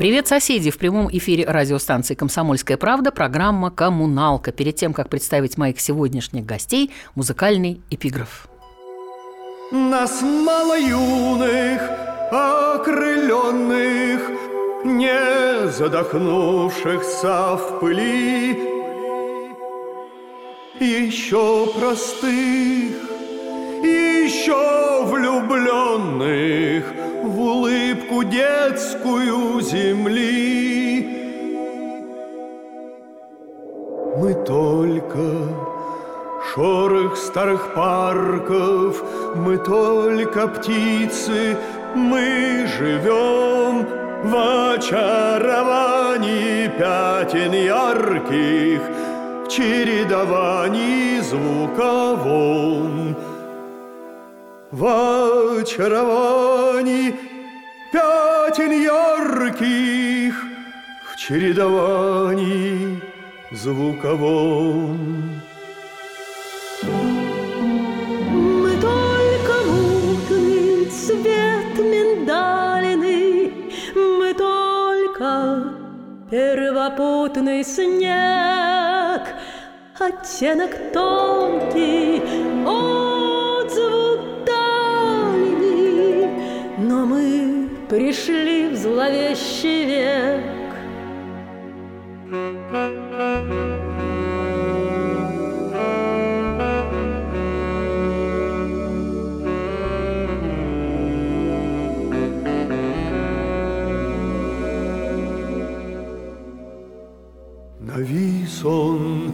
Привет, соседи! В прямом эфире радиостанции «Комсомольская правда» программа «Коммуналка». Перед тем, как представить моих сегодняшних гостей, музыкальный эпиграф. Нас мало юных, окрыленных, не задохнувшихся в пыли, еще простых, еще влюбленных в улыбку детскую земли. Мы только шорох старых парков, мы только птицы, мы живем в очаровании пятен ярких, в чередовании звуковом. В очаровании пятен ярких, в чередовании звуковом. Мы только мутный цвет миндалины, Мы только первопутный снег, Оттенок тонкий, отзвук мы пришли в зловещий век. Навис он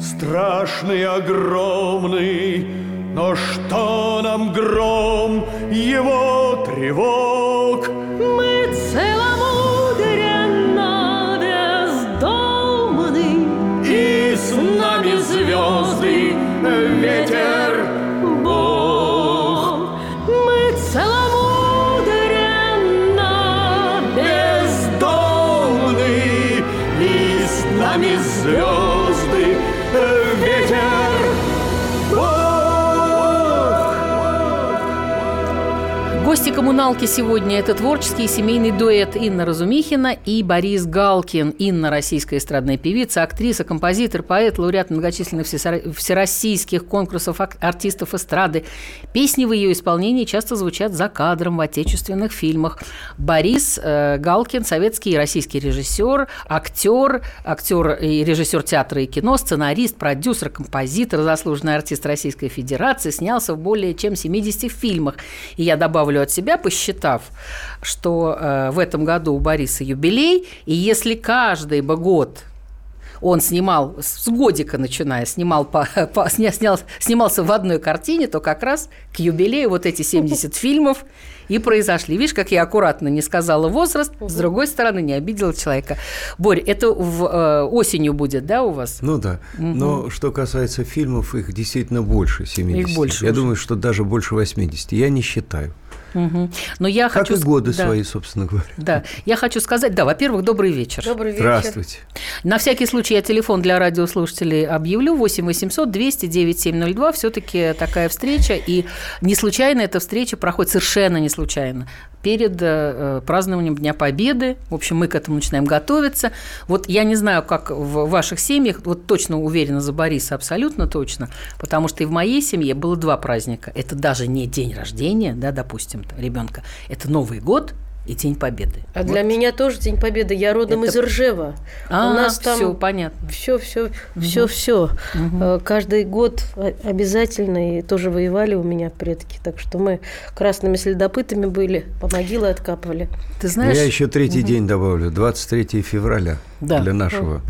страшный, огромный, но что нам гром его тревог? Гости коммуналки сегодня – это творческий и семейный дуэт Инна Разумихина и Борис Галкин. Инна – российская эстрадная певица, актриса, композитор, поэт, лауреат многочисленных всероссийских конкурсов артистов эстрады. Песни в ее исполнении часто звучат за кадром в отечественных фильмах. Борис э, Галкин – советский и российский режиссер, актер, актер и режиссер театра и кино, сценарист, продюсер, композитор, заслуженный артист Российской Федерации, снялся в более чем 70 фильмах. И я добавлю от себя, посчитав, что э, в этом году у Бориса юбилей, и если каждый бы год он снимал с годика начиная, снимал по, по- сня- снял, снимался в одной картине, то как раз к юбилею вот эти 70 фильмов и произошли. Видишь, как я аккуратно не сказала возраст, с другой стороны не обидела человека. Борь, это в, э, осенью будет, да, у вас? Ну да. Но что касается фильмов, их действительно больше 70. Их больше Я уже. думаю, что даже больше 80. Я не считаю. Мгм. Но я Как хочу... и годы да, свои, собственно говоря. Да, я хочу сказать, да, во-первых, добрый вечер. Добрый вечер. Здравствуйте. На всякий случай я телефон для радиослушателей объявлю 8 800 200 9702. Все-таки такая встреча. И не случайно эта встреча проходит, совершенно не случайно, перед э, празднованием Дня Победы. В общем, мы к этому начинаем готовиться. Вот я не знаю, как в ваших семьях, вот точно уверена за Бориса, абсолютно точно, потому что и в моей семье было два праздника. Это даже не день рождения, да, допустим, ребенка. Это Новый год и День Победы. А для меня тоже День Победы. Я родом Это- из Ржева. А, У нас там все понятно. все, все, все, все. Каждый год обязательно и тоже воевали у меня предки. Так что мы красными следопытами были, по могилы откапывали. Ты Ну, знаешь, Я еще третий день добавлю. 23 февраля. Да. для нашего,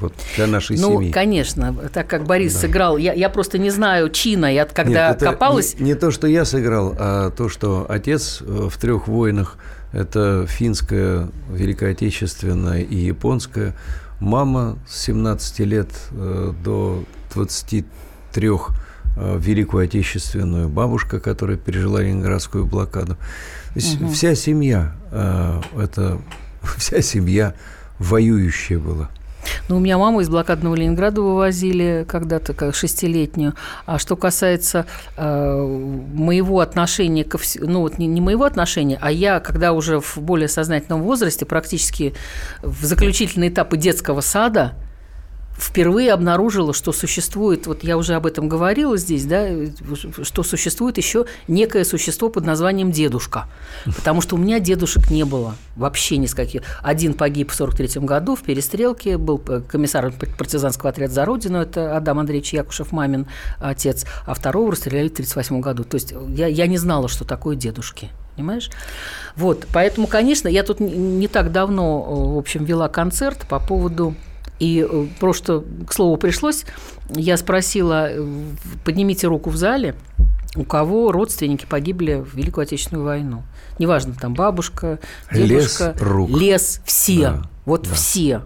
вот, для нашей Ну, семьи. конечно, так как Борис сыграл, я, я просто не знаю чина, я когда Нет, копалась, Не, не то, что я сыграл, а то, что отец э, в трех войнах это финская, Великая Отечественная и японская. Мама с 17 лет э, до 23 э, Великую Отечественную, бабушка, которая пережила Ленинградскую блокаду. Есть вся семья, э, это вся семья воюющая была. Ну, у меня маму из блокадного Ленинграда вывозили когда-то, как шестилетнюю. А что касается э, моего отношения ко всему, ну, вот не, не моего отношения, а я, когда уже в более сознательном возрасте, практически в заключительные этапы детского сада, впервые обнаружила, что существует, вот я уже об этом говорила здесь, да, что существует еще некое существо под названием дедушка. Потому что у меня дедушек не было вообще ни с каких. Один погиб в 43 году в перестрелке, был комиссаром партизанского отряда «За Родину», это Адам Андреевич Якушев, мамин отец, а второго расстреляли в 38 году. То есть я, я не знала, что такое дедушки. Понимаешь? Вот, поэтому, конечно, я тут не так давно, в общем, вела концерт по поводу и просто, к слову, пришлось, я спросила, поднимите руку в зале, у кого родственники погибли в Великую Отечественную войну. Неважно, там бабушка, дедушка. Лес рук. Лес, все. Да, вот да. все.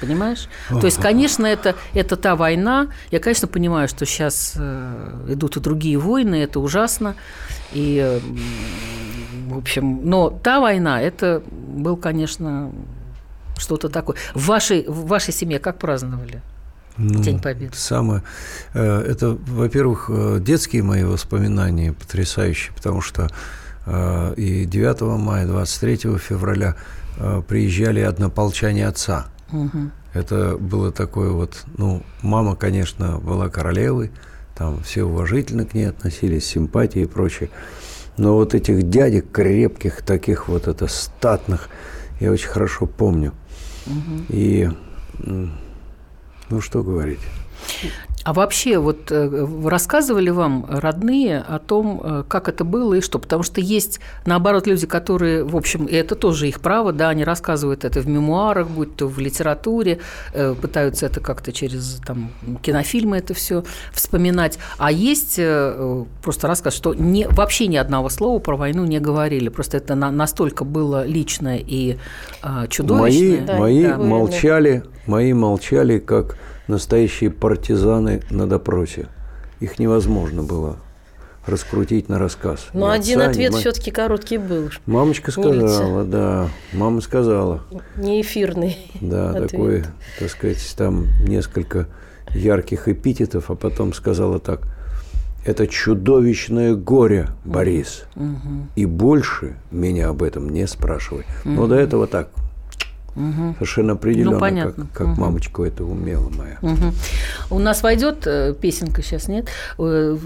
Понимаешь? То есть, конечно, это, это та война. Я, конечно, понимаю, что сейчас э, идут и другие войны, это ужасно. И, э, в общем, но та война, это был, конечно, что-то такое. В вашей, в вашей семье как праздновали Ну, День Победы? Самое, э, это, во-первых, э, детские мои воспоминания потрясающие, потому что э, и 9 мая, 23 февраля приезжали однополчане отца. Это было такое вот, ну, мама, конечно, была королевой, там все уважительно к ней относились, симпатии и прочее. Но вот этих дядек крепких, таких вот это статных, я очень хорошо помню. И, м, ну, что говорить. А вообще, вот э, рассказывали вам родные о том, э, как это было и что? Потому что есть, наоборот, люди, которые, в общем, и это тоже их право, да, они рассказывают это в мемуарах, будь то в литературе, э, пытаются это как-то через там, кинофильмы это все вспоминать. А есть просто рассказ, что не, вообще ни одного слова про войну не говорили. Просто это на, настолько было личное и э, Мои, чудовищное. Да, мои да. молчали, мои молчали, как настоящие партизаны на допросе. Их невозможно было раскрутить на рассказ. Но Ни один отца, ответ мать. все-таки короткий был. Мамочка сказала, да, мама сказала. Не эфирный. Да, ответ. такой, так сказать, там несколько ярких эпитетов, а потом сказала так. Это чудовищное горе, Борис. И больше меня об этом не спрашивай. Но до этого так. Совершенно определенно, Ну, понятно. как, как мамочка это умела моя. Мгм. У нас войдет э, песенка сейчас, нет? Э,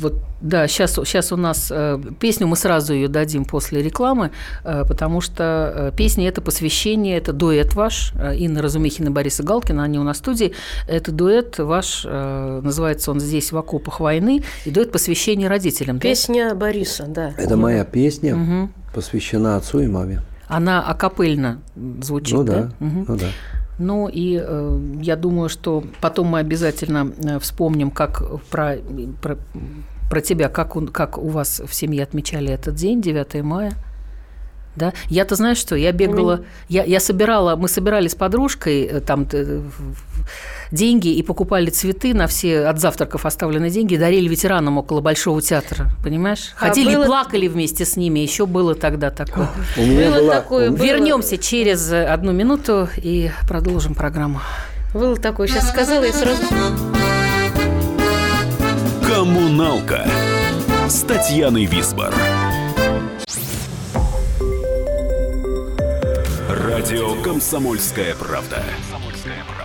Вот, да, сейчас, сейчас у нас э, песню, мы сразу ее дадим после рекламы, э, потому что э, песня – это посвящение, это дуэт ваш, э, Инна Разумихина и Бориса Галкина, они у нас в студии. Это дуэт ваш, э, называется он «Здесь в окопах войны», и дуэт посвящения родителям. да? Песня Бориса, да. Это моя песня, посвящена отцу и маме. Она акапельно звучит, ну да, Мгм. ну да. Ну и э, я думаю, что потом мы обязательно э, вспомним, как про, про, про тебя, как у, как у вас в семье отмечали этот день, 9 мая. Да? Я-то знаешь что, я бегала, я, я собирала, мы собирали с подружкой э, там э, в- деньги и покупали цветы на все от завтраков оставленные деньги, и дарили ветеранам около Большого театра, понимаешь? А Ходили, было- плакали вместе с ними, еще было тогда такое. У меня Было была, такое, было- Вернемся через одну минуту и продолжим программу. Было такое, сейчас сказала и сразу... Коммуналка с Татьяной Висбор. Радио «Комсомольская правда».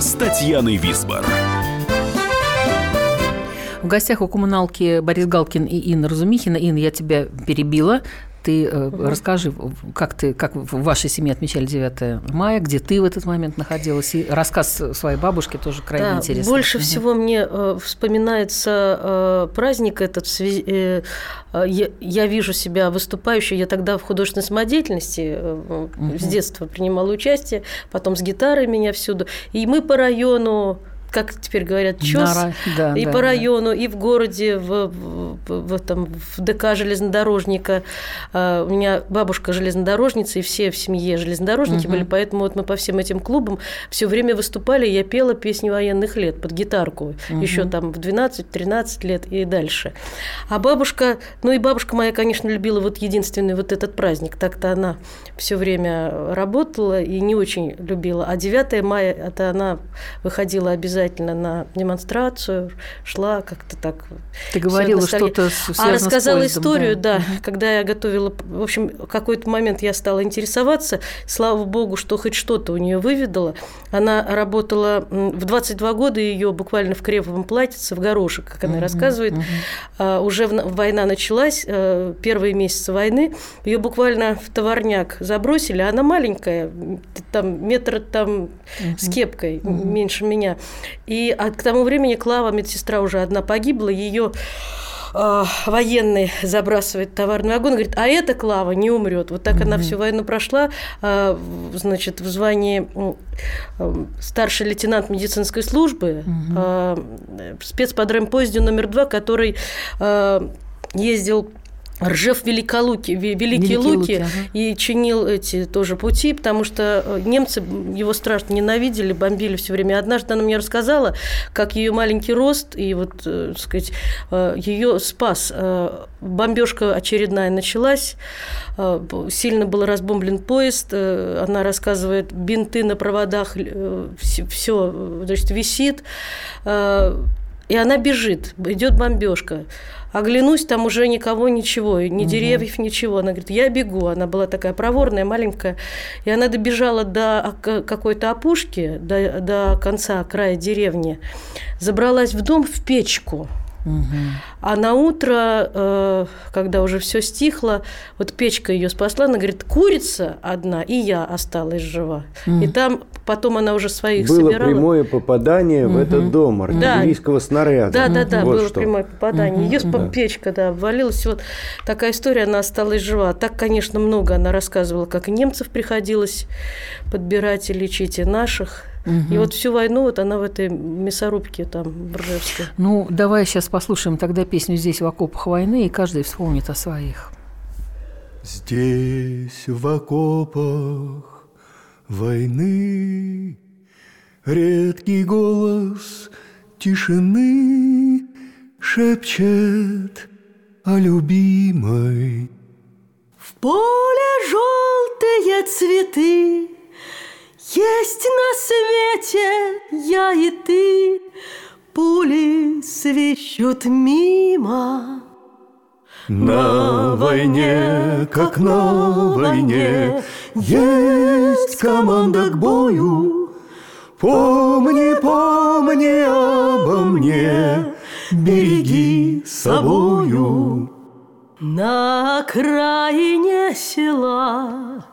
с Татьяной Висбор. В гостях у коммуналки Борис Галкин и Инна Разумихина. Инна, я тебя перебила. Ты э, расскажи, как ты, как в вашей семье отмечали 9 мая, где ты в этот момент находилась, и рассказ своей бабушки тоже крайне Да, интересный. больше Мгм. всего мне э, вспоминается э, праздник этот. связи- э, э, я, я вижу себя выступающей. Я тогда в художественной самодеятельности э, с детства принимала участие, потом с гитарой меня всюду. И мы по району как теперь говорят, ЧОС, На да, и да, по да. району, и в городе, в, в, в этом, в ДК железнодорожника. А, У меня бабушка железнодорожница, и все в семье железнодорожники были, поэтому вот мы по всем этим клубам все время выступали, я пела песни военных лет под гитарку, еще там в 12-13 лет и дальше. А бабушка, ну и бабушка моя, конечно, любила вот единственный вот этот праздник, так-то она все время работала и не очень любила. А 9 мая, это она выходила обязательно на демонстрацию, шла как-то так. Ты говорила что-то А связано с рассказала поездом, историю, да. да, когда я готовила, в общем, какой-то момент я стала интересоваться, слава богу, что хоть что-то у нее выведала. Она работала в 22 года ее буквально в креповом платьице, в горошек, как она рассказывает. А, Уже война началась, э, первые месяцы войны, ее буквально в товарняк забросили, она маленькая, там метр там с кепкой, м, меньше меня. И а к тому времени Клава, медсестра уже одна погибла, ее э, военный забрасывает товарный вагон, говорит, а эта Клава не умрет. Вот так она всю войну прошла, э, в- значит, в звании э, старший лейтенант медицинской службы, э, в спецподрэмпоезде номер два, который э, ездил Ржев Великолуки, Ве- Великие Великие Луки, Луки, ага. и чинил эти тоже пути, потому что э, немцы его страшно ненавидели, бомбили все время. Однажды она мне рассказала, как ее маленький рост и вот, э, так сказать, ее спас. Бомбежка очередная началась, э, сильно был разбомблен поезд. э, Она рассказывает, бинты на проводах, все, значит, висит. э, И она бежит, идет бомбежка. Оглянусь, там уже никого, ничего, ни деревьев, ничего. Она говорит, я бегу. Она была такая проворная, маленькая. И она добежала до какой-то опушки, до, до конца края деревни, забралась в дом в печку. А на утро, э, когда уже все стихло, вот печка ее спасла, она говорит, курица одна, и я осталась жива. И там потом она уже своих Было собирала. прямое попадание в этот дом артиллерийского снаряда. Да, да, да, Вот было что. прямое попадание. Ее печка, да, обвалилась. Вот такая история, она осталась жива. Так, конечно, много она рассказывала, как и немцев приходилось подбирать и лечить, и наших. И вот всю войну вот она в этой мясорубке там, в Ржевской. Ну, давай сейчас послушаем тогда песню «Здесь в окопах войны», и каждый вспомнит о своих. Здесь в окопах войны Редкий голос тишины Шепчет о любимой В поле желтые цветы, Есть на свете я и ты, Пули свищут мимо. На войне, как на войне, Есть команда к бою. Помни, помни обо мне, Береги собою. На окраине села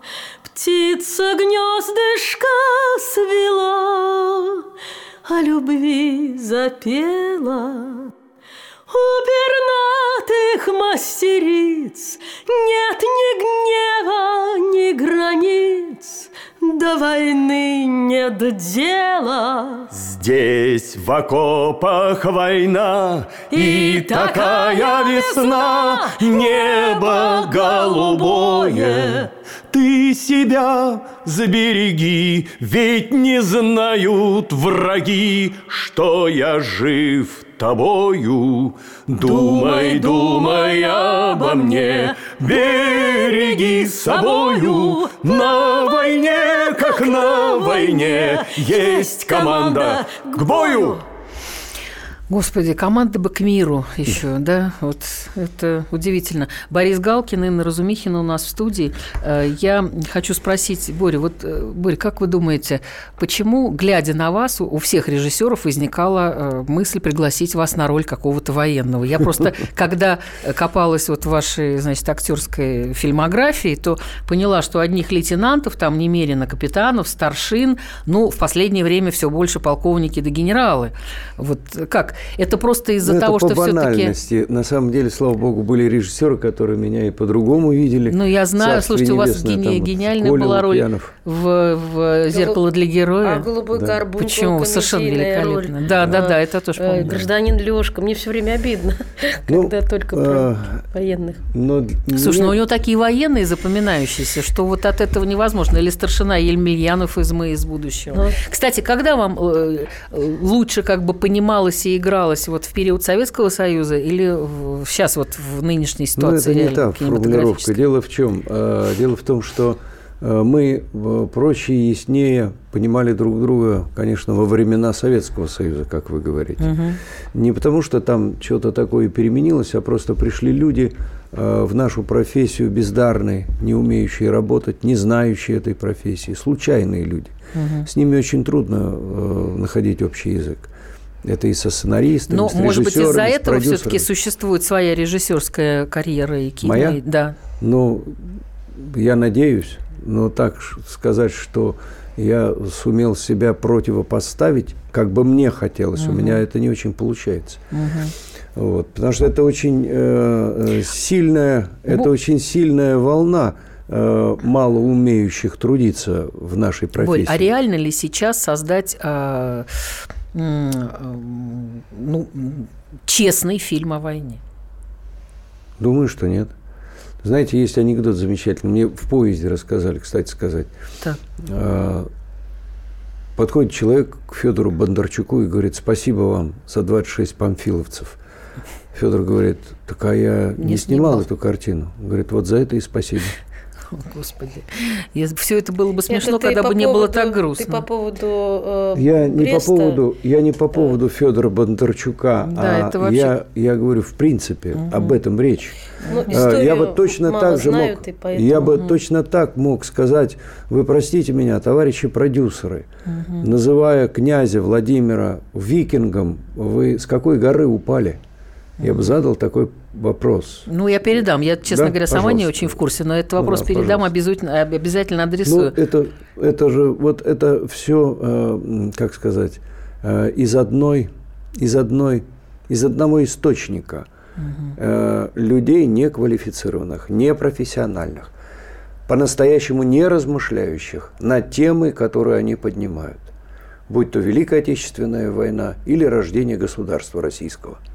Птица гнездышко свела, О любви запела. У пернатых мастериц Нет ни гнева, ни границ, До войны нет дела. Здесь в окопах война И И такая весна Небо голубое Ты себя забереги Ведь не знают враги Что я жив тобою. Думай, думай обо мне Береги собою. На войне, как на войне Есть команда к бою Господи, команда бы к миру еще, да, вот это удивительно. Борис Галкин, Инна Разумихина у нас в студии. Э, я хочу спросить, Боря, вот, э, Боря, как вы думаете, почему, глядя на вас, у всех режиссеров возникала э, мысль пригласить вас на роль какого-то военного? Я просто, когда копалась вот в вашей, значит, актерской фильмографии, то поняла, что одних лейтенантов там немерено, капитанов, старшин, ну, в последнее время все больше полковники да генералы. Вот как? Это просто из-за ну, того, это что все-таки... На самом деле, слава богу, были режиссеры, которые меня и по-другому видели. Ну, я знаю, слушайте, у вас гени... гениальная Коля была роль в, в «Зеркало для героя». А «Голубой да. горбун» Почему? Совершенно великолепно. Роль. Да, да, да, это тоже помню. Гражданин Лёшка. Мне все время обидно, ну, когда только про а, военных. Но Слушай, ну у него такие военные запоминающиеся, что вот от этого невозможно. Или старшина Ельмельянов из «Мы из будущего». Ну. Кстати, когда вам э, лучше как бы понималось и игралось вот в период Советского Союза или сейчас вот в нынешней ситуации? Ну, это не та формулировка. Дело в чем? А, дело в том, что а, мы проще и яснее понимали друг друга, конечно, во времена Советского Союза, как вы говорите. Угу. Не потому, что там что-то такое переменилось, а просто пришли люди а, в нашу профессию бездарные, не умеющие работать, не знающие этой профессии, случайные люди. Угу. С ними очень трудно находить общий язык. Это и со сценаристами, Но, с может быть, из-за этого все-таки существует своя режиссерская карьера и кино. Моя? Да. Ну, я надеюсь, но так сказать, что я сумел себя противопоставить, как бы мне хотелось, угу. у меня это не очень получается. Угу. Вот, потому что это очень э, э сильная, это очень сильная волна э, мало умеющих трудиться в нашей профессии. Боль, а реально ли сейчас создать э, ну, честный фильм о войне? Думаю, что нет. Знаете, есть анекдот замечательный. Мне в поезде рассказали, кстати сказать. Так. А, подходит человек к Федору Бондарчуку и говорит, спасибо вам за 26 памфиловцев. Федор говорит, так а я не, не снимал, снимал эту картину. Говорит, вот за это и спасибо. Господи. Все это было бы смешно, когда бы не было так грустно. Ты по поводу э, я не по поводу, я не по поводу Федора Бондарчука, да, а вообще... я, я говорю в принципе угу. об этом речь. Ну, а, я бы точно так же мог, поэтому... я бы угу. точно так мог сказать, вы простите меня, товарищи продюсеры, угу. называя князя Владимира викингом, вы с какой горы упали? Я бы задал такой вопрос. Ну, я передам. Я, честно да? говоря, сама пожалуйста. не очень в курсе, но этот вопрос да, передам, обязательно, обязательно адресую. Ну, это, это же, вот это все, э, как сказать, э, из одной, из одной, из одного источника угу. людей неквалифицированных, непрофессиональных, по-настоящему не размышляющих на темы, которые они поднимают, будь то Великая Отечественная война или рождение государства российского –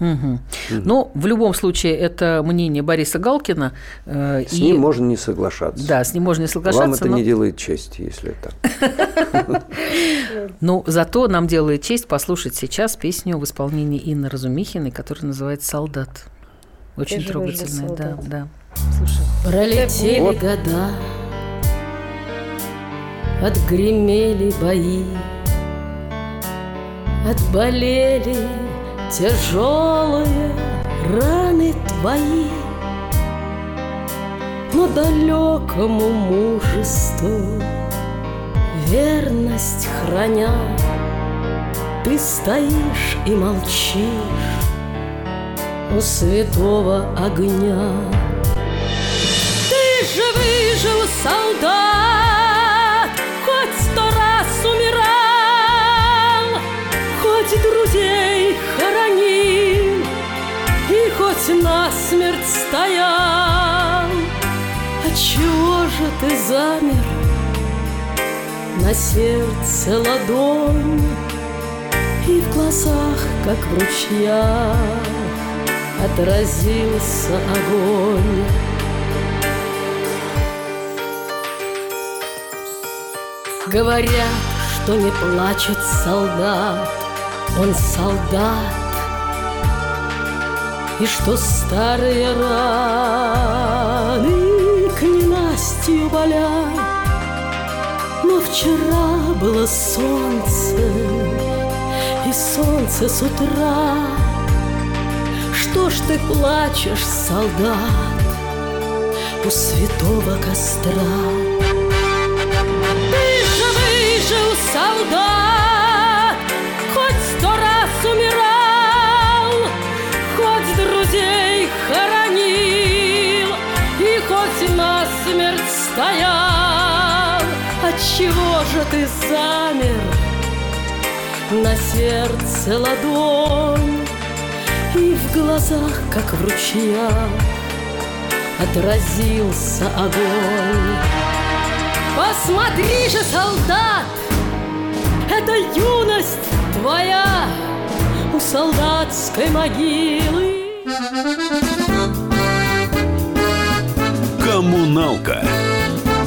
Угу. Угу. Ну, в любом случае, это мнение Бориса Галкина. Э, с и... ним можно не соглашаться. Да, с ним можно не соглашаться. Вам это но... не делает честь, если так. Ну, зато нам делает честь послушать сейчас песню в исполнении Инны Разумихиной, которая называется «Солдат». Очень трогательная, да, да. Слушай. Пролетели года, отгремели бои, отболели тяжелые раны твои, Но далекому мужеству верность храня, Ты стоишь и молчишь у святого огня. Ты же выжил, солдат, хоть сто раз умирал, хоть друзей Хоть насмерть стоял. А чего же ты замер? На сердце ладонь И в глазах, как в ручьях Отразился огонь. Говорят, что не плачет солдат. Он солдат, И что старые раны к ненастью болят. Но вчера было солнце, и солнце с утра. Что ж ты плачешь, солдат, у святого костра? Ты же выжил, солдат, стоял. Отчего же ты замер на сердце ладонь и в глазах, как в ручьях, отразился огонь. Посмотри же, солдат, это юность твоя у солдатской могилы. Коммуналка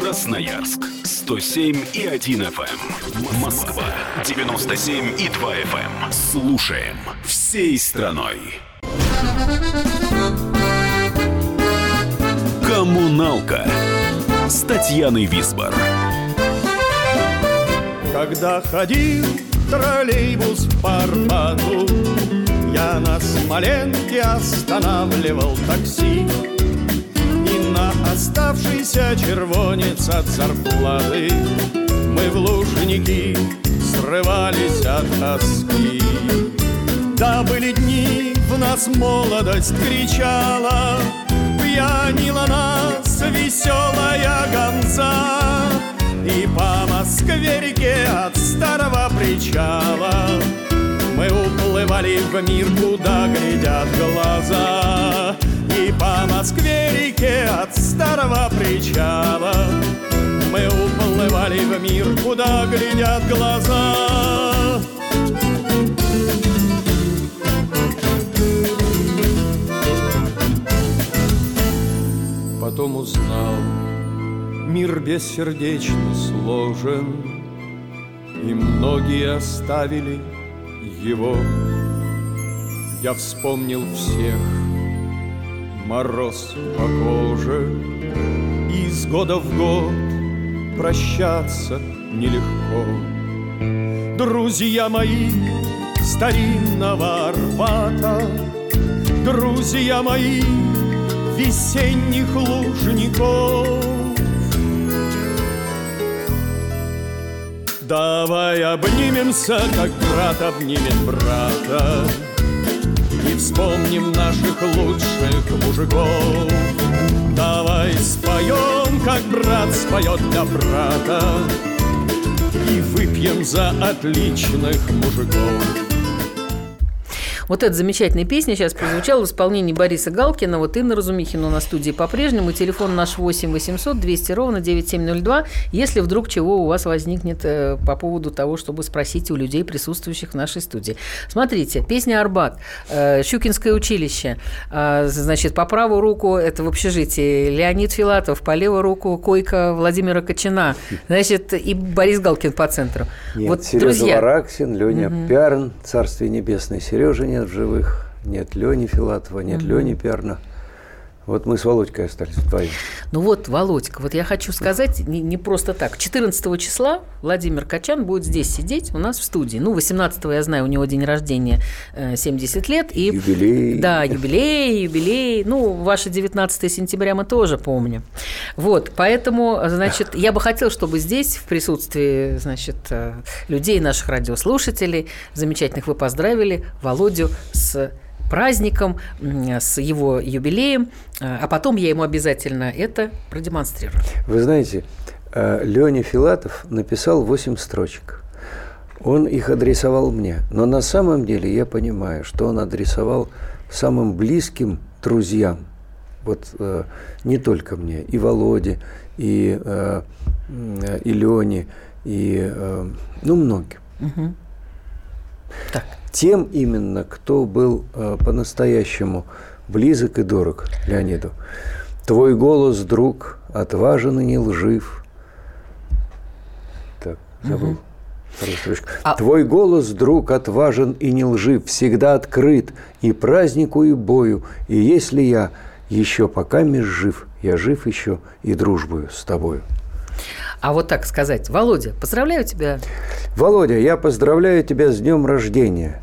Красноярск 107 и 1 FM. Москва 97 и 2 FM. Слушаем всей страной. Коммуналка с Татьяной Висбор. Когда ходил троллейбус по Арбату, Я на Смоленке останавливал такси. На оставшийся червонец от зарплаты Мы в лужники срывались от тоски. Да, были дни, в нас молодость кричала, Пьянила нас веселая гонца, И по Москве-реке от старого причала Мы уплывали в мир, куда глядят глаза. По Москве-реке от старого причала Мы уплывали в мир, куда глядят глаза. Потом узнал, мир бессердечно сложен, И многие оставили его. Я вспомнил всех, мороз по коже, из года в год прощаться нелегко. Друзья мои старинного Арбата, Друзья мои весенних лужников. Давай обнимемся, как брат обнимет брата, И вспомним наших лучших мужиков. Давай споем, как брат споет для брата, И выпьем за отличных мужиков. Вот эта замечательная песня сейчас прозвучала в исполнении Бориса Галкина. Вот Инна Разумихина на студии по-прежнему. Телефон наш 8 800 200 ровно 9702. Если вдруг чего у вас возникнет э, по поводу того, чтобы спросить у людей, присутствующих в нашей студии. Смотрите, песня «Арбат», э, Щукинское училище. Э, значит, по правую руку это в общежитии Леонид Филатов, по левую руку койка Владимира Кочина. Значит, и Борис Галкин по центру. Нет, вот, Сережа друзья, Вараксин, Леня угу. Пярн, Царствие Небесное. Сережа нет в живых, нет Лени Филатова, нет угу. Лени Перна. Вот мы с Володькой остались вдвоем. Ну вот, Володька, вот я хочу сказать, не, не просто так. 14 числа Владимир Качан будет здесь сидеть у нас в студии. Ну, 18 я знаю, у него день рождения 70 лет. И, юбилей. Да, юбилей, юбилей. Ну, ваше 19 сентября мы тоже помним. Вот, поэтому, значит, я бы хотел, чтобы здесь, в присутствии, значит, людей, наших радиослушателей, замечательных, вы поздравили Володю с праздником, с его юбилеем, а потом я ему обязательно это продемонстрирую. Вы знаете, Леня Филатов написал 8 строчек. Он их адресовал мне. Но на самом деле я понимаю, что он адресовал самым близким друзьям. Вот э, не только мне, и Володе, и, э, и Лене, и э, ну многим. Угу. Так тем именно, кто был э, по-настоящему близок и дорог Леониду. Твой голос, друг, отважен и не лжив. Так, забыл. Угу. А... Твой голос, друг, отважен и не лжив, всегда открыт и празднику, и бою. И если я еще пока жив, я жив еще и дружбою с тобою. А вот так сказать, Володя, поздравляю тебя. Володя, я поздравляю тебя с днем рождения.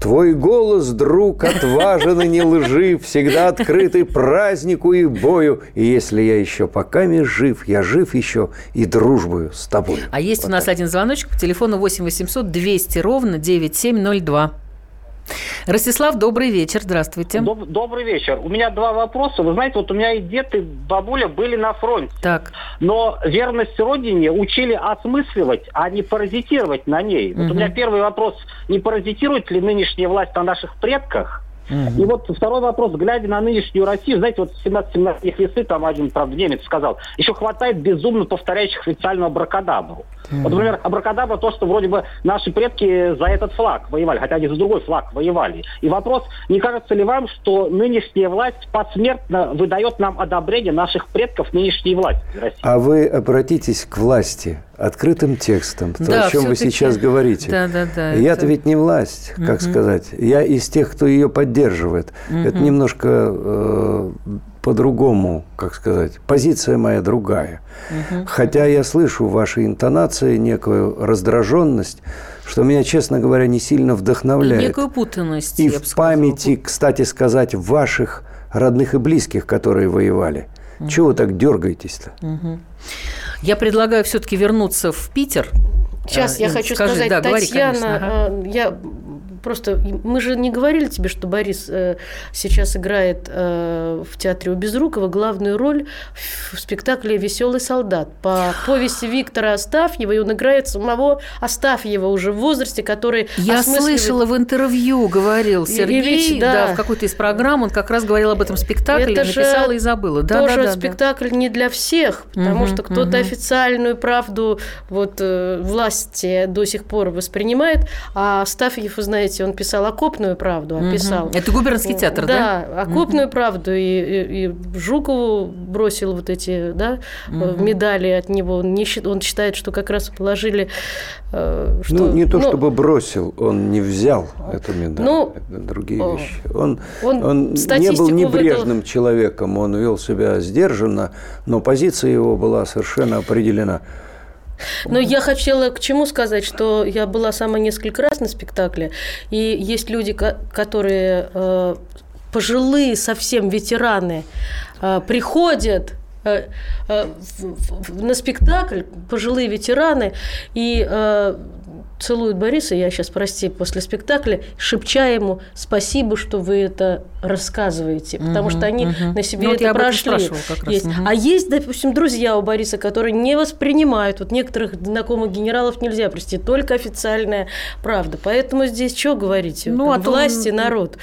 Твой голос, друг, отважен и не лжи, всегда открытый празднику и бою. И если я еще пока не жив, я жив еще и дружбою с тобой. А есть вот у нас так. один звоночек по телефону 8 800 200 ровно 9702. Ростислав, добрый вечер, здравствуйте. Доб- добрый вечер. У меня два вопроса. Вы знаете, вот у меня и дед, и бабуля были на фронте. Так. Но верность родине учили осмысливать, а не паразитировать на ней. Угу. Вот у меня первый вопрос. Не паразитирует ли нынешняя власть на наших предках? И вот второй вопрос, глядя на нынешнюю Россию, знаете, вот 17-17 весы, там один, правда, немец сказал, еще хватает безумно повторяющих официальную абракадабру. Mm-hmm. Вот, например, абракадабра то, что вроде бы наши предки за этот флаг воевали, хотя они за другой флаг воевали. И вопрос, не кажется ли вам, что нынешняя власть посмертно выдает нам одобрение наших предков нынешней власти России? А вы обратитесь к власти открытым текстом, то, да, о чем вы сейчас говорите. Да, да, да. Я-то это... ведь не власть, как угу. сказать. Я из тех, кто ее поддерживает. Угу. Это немножко э, по-другому, как сказать. Позиция моя другая. Угу. Хотя я слышу в вашей интонации некую раздраженность, что меня, честно говоря, не сильно вдохновляет. И некую путанность. И в памяти, кстати сказать, ваших родных и близких, которые воевали. Угу. Чего вы так дергаетесь-то? Угу. Я предлагаю все-таки вернуться в Питер. Сейчас а, я хочу скажи, сказать, да, Татьяна, говори, ага. я просто мы же не говорили тебе, что Борис э, сейчас играет э, в театре у Безрукова главную роль в, в спектакле «Веселый солдат» по повести Виктора Астафьева, и он играет самого Астафьева уже в возрасте, который Я осмысливает... слышала в интервью, говорил Сергей, ведь, да. да, в какой-то из программ он как раз говорил об этом спектакле, Это написала и забыла. Да, тоже да, да, спектакль да. не для всех, потому угу, что кто-то угу. официальную правду вот э, власти до сих пор воспринимает, а Астафьев, вы знаете, знаете, он писал окопную правду, описал. Угу. Это губернский театр, да? Да, окопную угу. правду. И, и, и Жукову бросил вот эти да, угу. медали от него. Он, не, он считает, что как раз положили... Э, что, ну, не то, ну, чтобы бросил, он не взял эту медаль. Ну, Это другие вещи. Он, он, он не был небрежным этого... человеком, он вел себя сдержанно, но позиция его была совершенно определена. Но я хотела к чему сказать, что я была сама несколько раз на спектакле, и есть люди, которые э, пожилые совсем ветераны э, приходят э, на спектакль пожилые ветераны и целуют Бориса, я сейчас, прости, после спектакля, шепча ему «спасибо, что вы это рассказываете», потому угу, что они угу. на себе ну, это прошли. Есть. Угу. А есть, допустим, друзья у Бориса, которые не воспринимают, вот некоторых знакомых генералов нельзя простить, только официальная правда. Поэтому здесь что говорить? Ну, а власти, то, народ.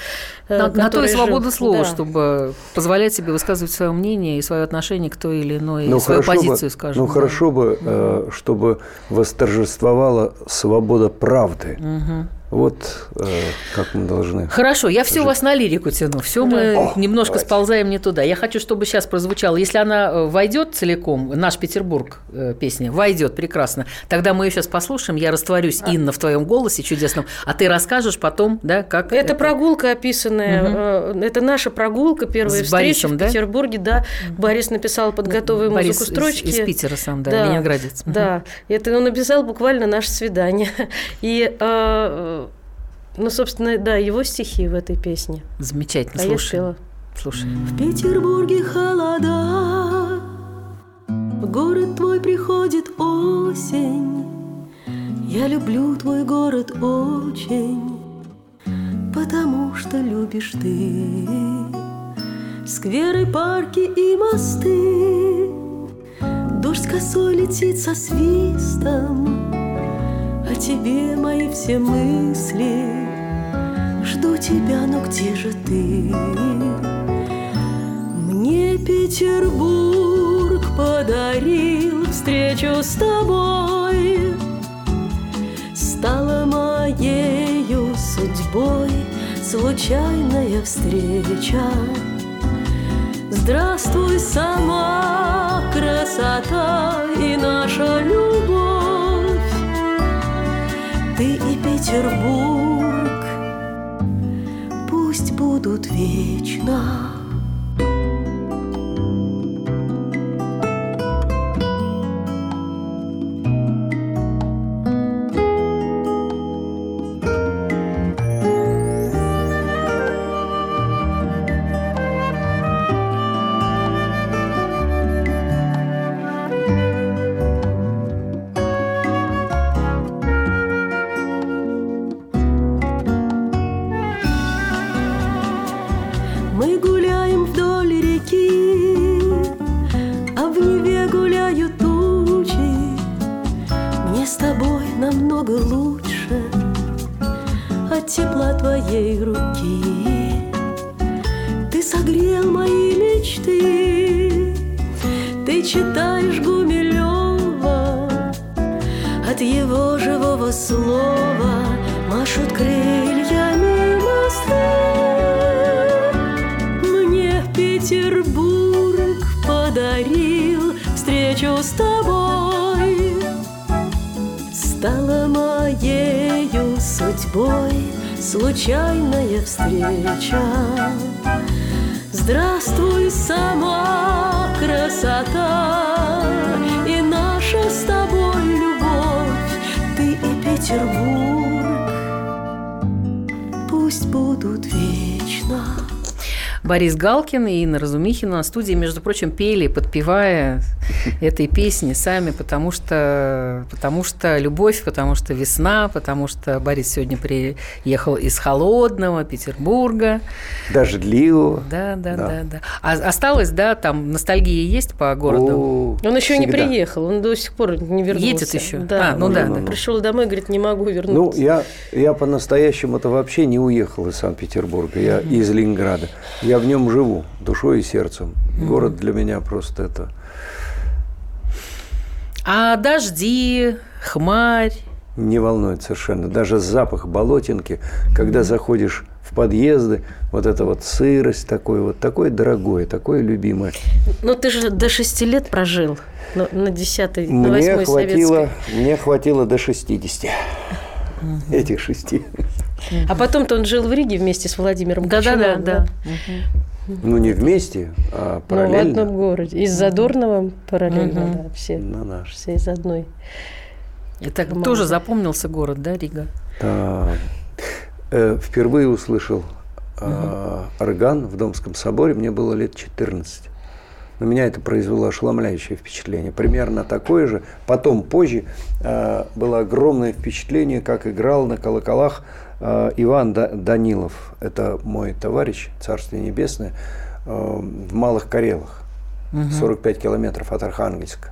Э, на, на то и свобода слова, да. чтобы позволять себе высказывать свое мнение и свое отношение к той или иной, ну, свою позицию, бы, скажем. Ну, да. хорошо бы, угу. чтобы восторжествовала свобода свобода правды. Угу. Вот э, как мы должны. Хорошо, я все у вас на лирику тяну. Все мы О, немножко давайте. сползаем не туда. Я хочу, чтобы сейчас прозвучало. Если она э, войдет целиком, наш Петербург э, песня войдет прекрасно, тогда мы ее сейчас послушаем. Я растворюсь, а. Инна, в твоем голосе чудесном, а ты расскажешь потом, да, как. Это, это... прогулка описанная. Угу. Это наша прогулка, первая С встреча Борисом, в да? Петербурге, да. Борис написал под готовую Борис музыку строчки. Из, из Питера сам, да, да ленинградец. Да, это он написал буквально наше свидание. И э, ну, собственно, да, его стихи в этой песне. Замечательно, а слушай. Я Слушай. В Петербурге холода, в город твой приходит осень. Я люблю твой город очень, потому что любишь ты. Скверы, парки и мосты, Дождь косой летит со свистом, О тебе мои все мысли Жду тебя, но где же ты? Мне Петербург подарил встречу с тобой. Стала моею судьбой случайная встреча. Здравствуй, сама красота и наша любовь. Ты и Петербург будут вечно вечно Борис Галкин и Инна Разумихина на студии, между прочим, пели, подпевая этой песни сами, потому что, потому что любовь, потому что весна, потому что Борис сегодня приехал из холодного Петербурга. Дождливого. Да, да, да, да. да. А осталось, да, там ностальгия есть по городу? О, он еще всегда. не приехал, он до сих пор не вернулся. Едет еще? Да, а, ну, ну да, да. Пришел домой, говорит, не могу вернуться. Ну, я, я по-настоящему-то вообще не уехал из Санкт-Петербурга, я mm-hmm. из Ленинграда. Я в нем живу душой и сердцем. Mm-hmm. Город для меня просто это а дожди, хмарь? Не волнует совершенно. Даже запах болотинки, когда заходишь в подъезды, вот эта вот сырость такой вот, такое дорогое, такое любимое. Ну, ты же до шести лет прожил на, на 10 на мне хватило, Мне хватило до 60. Угу. Этих шести. А потом-то он жил в Риге вместе с Владимиром да, Да, да, да. Ну, не вместе, а параллельно. Ну, в одном городе. Из Задорнова параллельно, угу. да, все, ну, да. все из одной. Это команды. тоже запомнился город, да, Рига? Да. Э, впервые услышал э, орган в Домском соборе, мне было лет 14. На меня это произвело ошеломляющее впечатление. Примерно такое же. Потом, позже, э, было огромное впечатление, как играл на колоколах Э, Иван Данилов, это мой товарищ, Царствие Небесное, э, в Малых Карелах, угу. 45 километров от Архангельска.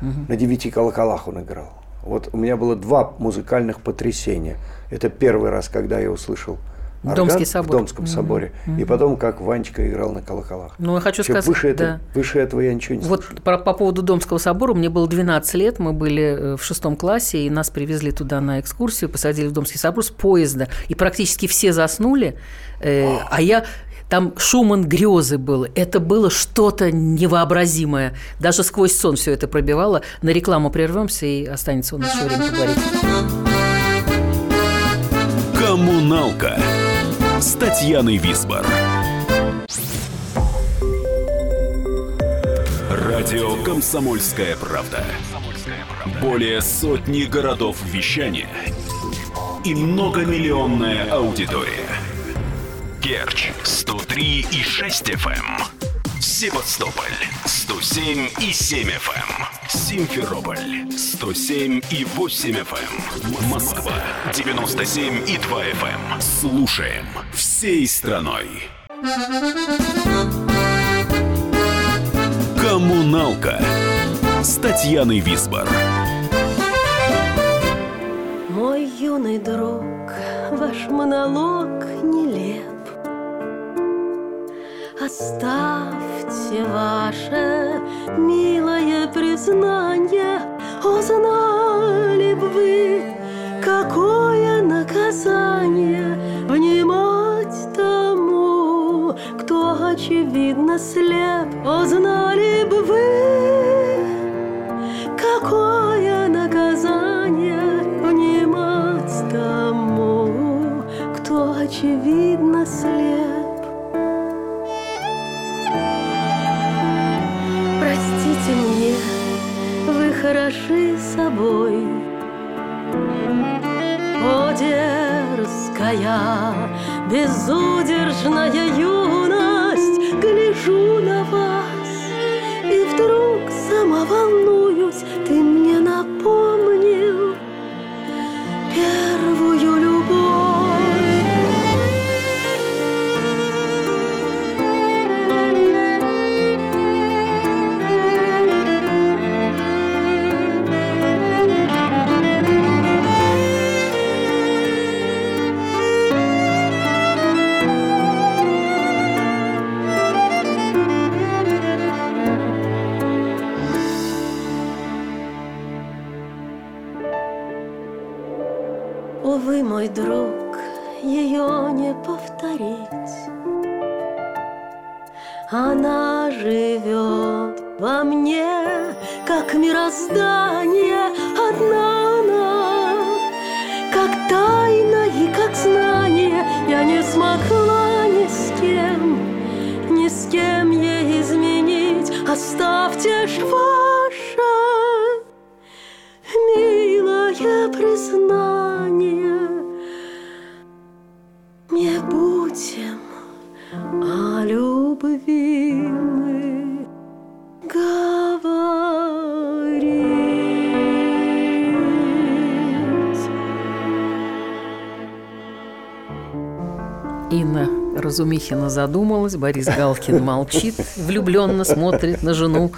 Угу. На девяти колоколах он играл. Вот у меня было два музыкальных потрясения. Это первый раз, когда я услышал орган Домский собор. в Домском соборе. Mm-hmm. И потом, как Ванечка играл на колоколах. Ну, я хочу Все, сказать, выше, да. это, выше этого я ничего не Вот слышал. по, по поводу Домского собора, мне было 12 лет, мы были э, в шестом классе, и нас привезли туда на экскурсию, посадили в Домский собор с поезда, и практически все заснули, э, а я там Шуман грезы был. Это было что-то невообразимое. Даже сквозь сон все это пробивало. На рекламу прервемся, и останется у нас еще время поговорить. Коммуналка с Татьяной Висбор. Радио «Комсомольская правда». Более сотни городов вещания и многомиллионная аудитория. Керчь 103 и 6 FM. Севастополь 107 и 7 FM. Симферополь 107 и 8 FM. Москва 97 и 2 FM. Слушаем всей страной. Коммуналка с Татьяной Висбор. Мой юный друг, ваш монолог нелеп. Оставьте ваше милое признание, Узнали б вы, какое наказание Внимать тому, кто очевидно слеп, узнали бы вы, собой, о, дерзкая, безудержная юность, гляжу на вас, Увы, мой друг, ее не повторить. Она живет во мне, как мироздание одна она, как тайна и как знание. Я не смогла ни с кем, ни с кем ей изменить. Оставьте ж Разумихина задумалась, Борис Галкин молчит, влюбленно смотрит на жену.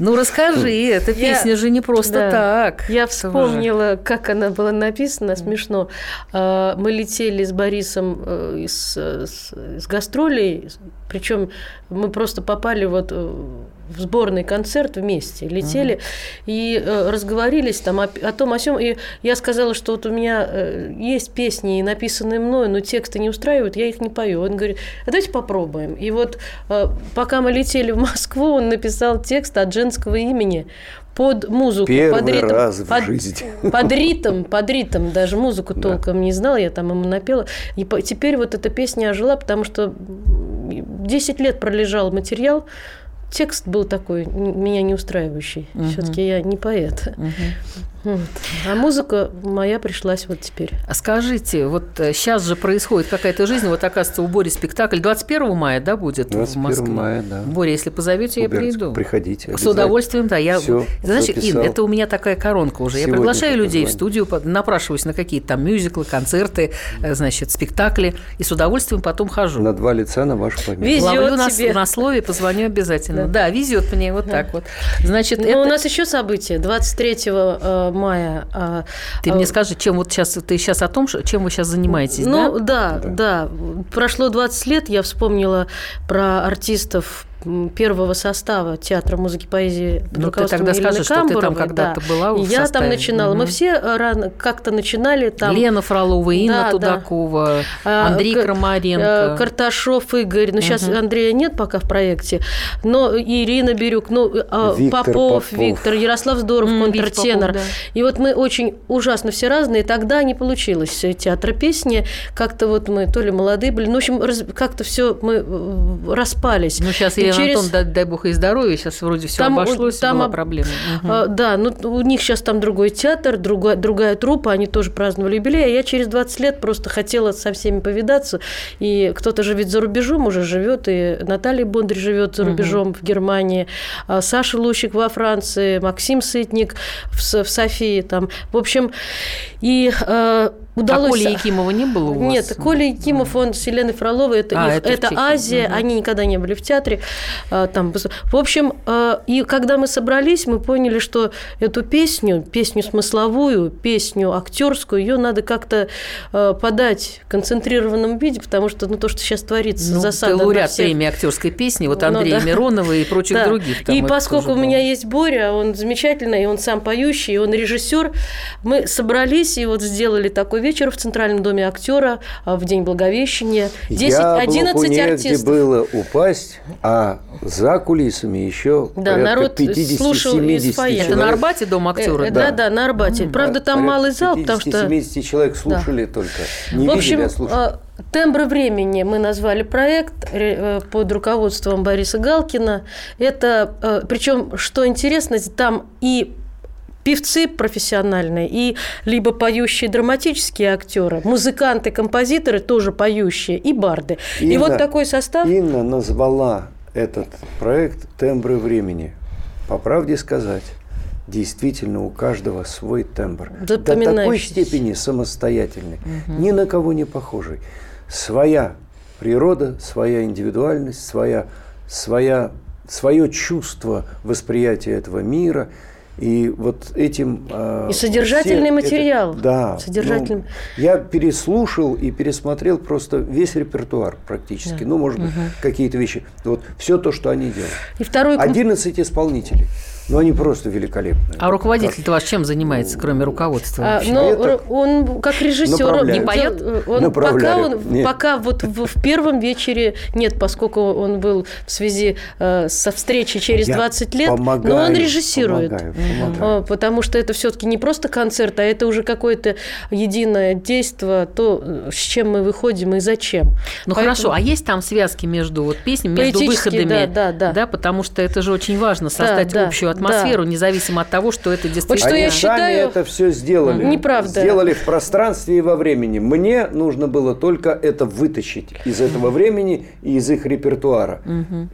Ну расскажи, эта Я- песня же не просто Да. так. Я вспомнила, как она была написана, смешно. А, Мы летели с Борисом э, из, э, с, с гастролей, причем мы просто попали вот э, в сборный концерт вместе, летели и э, разговорились там о, о том, о сём. И я сказала, что вот у меня э, есть песни, написанные мной, но тексты не устраивают, я их не пою. Он говорит, а давайте попробуем. И вот э, пока мы летели в Москву, он написал текст от женского имени под музыку, Первый под ритм, раз в под, жизни. под ритм, под ритм, даже музыку толком не знала, я там ему напела. И по- теперь вот эта песня ожила, потому что м, 10 лет пролежал материал, текст был такой, меня не устраивающий. Все-таки я не поэт. Вот. А музыка моя пришлась вот теперь. А скажите, вот сейчас же происходит какая-то жизнь, вот оказывается у Бори спектакль 21 мая, да, будет в 21 Москве? мая, да. Боря, если позовете, я Губернск, приду. приходите, С удовольствием, да. Я, Всё, знаешь, записал. Ин, это у меня такая коронка уже. я Сегодня приглашаю людей в позвоню. студию, по- напрашиваюсь на какие-то там мюзиклы, концерты, э, значит, спектакли, и с удовольствием потом хожу. На два лица на вашу память. Везет Ловлю на, тебе. на слове, позвоню обязательно. Да, везет мне вот так вот. Значит, Но это... у нас еще событие. 23 э, мая. а, Ты а, мне скажи, чем вот сейчас, ты сейчас о том, чем вы сейчас занимаетесь, Ну да? да, да, Прошло 20 лет, я вспомнила про артистов первого состава театра музыки поэзии под Ну, ты тогда Елены скажешь, что ты там когда-то да. была в Я составе. там начинала. Мы Мгм. все рано как-то начинали там. Лена Фролова, Инна Да, да. Тудакова, А, Андрей К- Крамаренко. э, Карташов Игорь. Ну, сейчас Андрея нет пока в проекте. Но Ирина Бирюк, ну, э, Виктор Попов, Попов. Виктор, Ярослав Здоров, М, Витя контртенор. Попов, И вот мы очень ужасно все разные. Тогда не получилось э, театра песни. Как-то вот мы то ли молодые были. Ну, в общем, раз- как-то все мы э, распались. Ну, сейчас И Елена через- Антон, дай, дай бог ей здоровья, сейчас вроде все Там обошлось, там была об- проблема. Мгм. А, Да, ну у них сейчас там другой театр, другая, другая труппа, они тоже праздновали юбилей, а я через 20 лет просто хотела со всеми повидаться, и кто-то же ведь за рубежом уже живет, и Наталья Бондарь живет за рубежом в Германии, а Саша Лущик во Франции, Максим Сытник в, в Софии там, в общем, и э, А удалось... Коли Якимова не было у вас? Нет, Коля Якимов, он с Еленой Фроловой, это, А, их- это это. Азия, Мгм. они никогда не были в театре. А, Там, в общем, а, и когда мы собрались, мы поняли, что эту песню, песню смысловую, песню актерскую, ее надо как-то а, подать в концентрированном виде, потому что ну, то, что сейчас творится, Ну, засада ты лауреат всех. премии актерской песни, вот Ну, Андрея да. Миронова и прочих Да. других. там и поскольку у меня было. есть Боря, он замечательный, и он сам поющий, и он режиссер, мы собрались и вот сделали такую вечера в Центральном доме актера в День Благовещения. 10, Яблоку 11 негде артистов. было упасть, а за кулисами еще Да, порядка народ 50-70 слушал из фойе. Это на Арбате дом актера? Э, Да, да, на Арбате. Правда, там малый зал, потому что... 50-70 человек слушали только. Не в видели, общем, а слушали. а, «Тембры времени» мы назвали проект э, под руководством Бориса Галкина. Это, э, причем, что интересно, там и певцы профессиональные, и либо поющие драматические актеры, музыканты, композиторы тоже поющие, и барды. и Инна- вот такой состав... Инна назвала этот проект «Тембры времени». По правде сказать, действительно у каждого свой тембр. До такой степени самостоятельный, ни на кого не похожий. Своя природа, своя индивидуальность, своя, своя, свое чувство восприятия этого мира. И вот этим... э, И содержательный все материал. да. Содержательный. ну, я переслушал и пересмотрел просто весь репертуар практически. Ну, может быть, какие-то вещи. Вот все то, что они делают. И второй комп- 11 исполнителей. Ну, они просто великолепные. А руководитель-то ваш чем занимается, кроме руководства? А, но Это р- он как режиссер. Не поет? Он пока, он, Нет. пока вот в, в первом вечере нет, поскольку он был в связи э, со встречей через Я 20 лет, помогаю, но он режиссирует. помогаю, помогаю. А, Потому что это все-таки не просто концерт, а это уже какое-то единое действие, то, э, с чем мы выходим и зачем. Ну Поэтому- хорошо, а есть там связки между вот песнями, между выходами? да, да, да. потому что это же очень важно создать да, общую да. атмосферу, независимо от того, что это действительно. что Они я сами считаю- это все сделали. Неправда. Сделали в пространстве и во времени. Мне нужно было только это вытащить из этого времени и из их репертуара.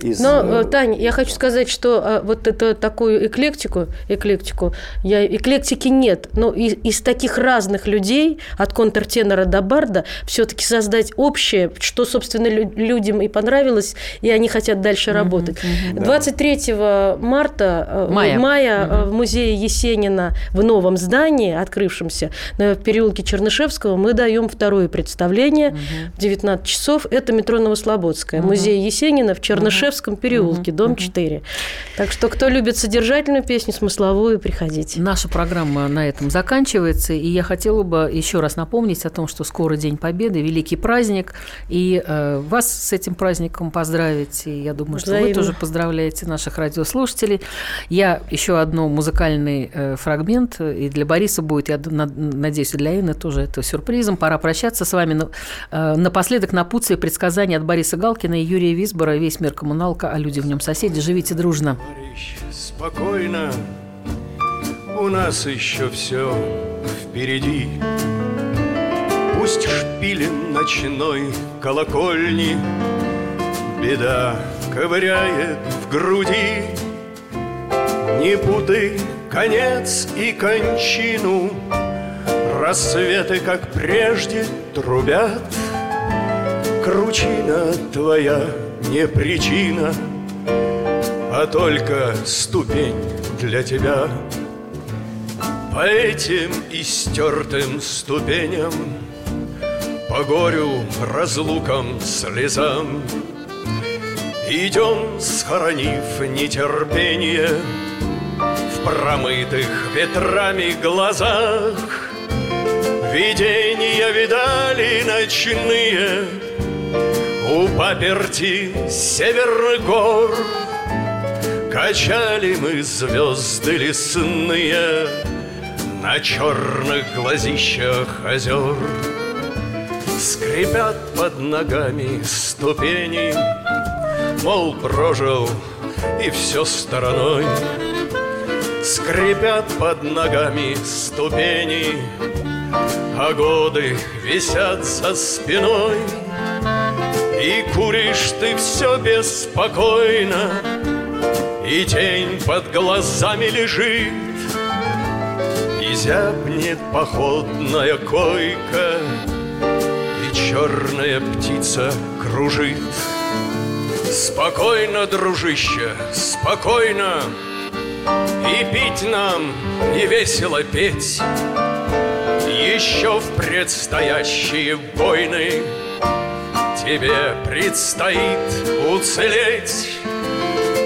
Из, Но, э, э, Таня, я хочу сказать, что э, вот это такую эклектику, эклектику, я, эклектики нет, но и- из таких разных людей, от контртенора до барда, все-таки создать общее, что, собственно, лю- людям и понравилось, и они хотят дальше работать. 23 марта, Мая. мая э, в музее Есенина в новом здании, открывшемся на переулке Чернышевского, мы даем второе представление в 19 часов. Это метро Новослободская. Музей Есенина в Чернышевском переулке, дом 4. Так что, кто любит содержательную песню, смысловую, приходите. Наша программа на этом заканчивается, и я хотела бы еще раз напомнить о том, что скоро День Победы, великий праздник, и э, вас с этим праздником поздравить, и я думаю, что вы Взаимно. тоже поздравляете наших радиослушателей. Я еще одно музыкальный э, фрагмент, и для Бориса будет, я над- надеюсь, и для Инны тоже это сюрпризом. Пора прощаться с вами. Но, э, напоследок напутствие предсказания от Бориса Галкина и Юрия Висбора «Весь мир коммуналка, а люди в нем соседи». Живите дружно. Товарищ, спокойно, у нас еще все впереди. Пусть шпилен ночной колокольни Беда ковыряет в груди Не путай конец и кончину. Рассветы, как прежде, трубят. Кручина твоя не причина а только ступень для тебя. По этим истертым ступеням, по горю, разлукам, слезам, Идем, схоронив нетерпение В промытых ветрами глазах. Видения видали ночные У паперти северных гор Качали мы звезды лесные На черных глазищах озер Скрипят под ногами ступени Мол, прожил и все стороной Скрипят под ногами ступени А годы висят за спиной. И куришь ты все беспокойно И тень под глазами лежит. И зябнет походная койка И черная птица кружит. Спокойно, дружище, спокойно И пить нам, и весело петь. Еще в предстоящие войны Тебе предстоит уцелеть.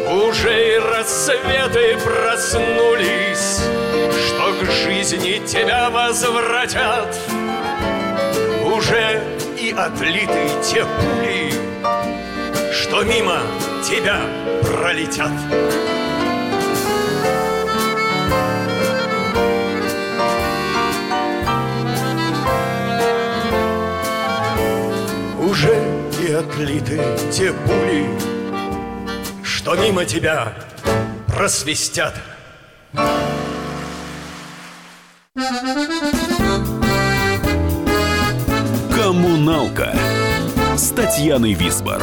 Уже и рассветы проснулись Что к жизни тебя возвратят. Уже и отлиты те пули Что мимо тебя пролетят Уже и отлиты те пули Что мимо тебя просвистят Коммуналка с Татьяной Висбор.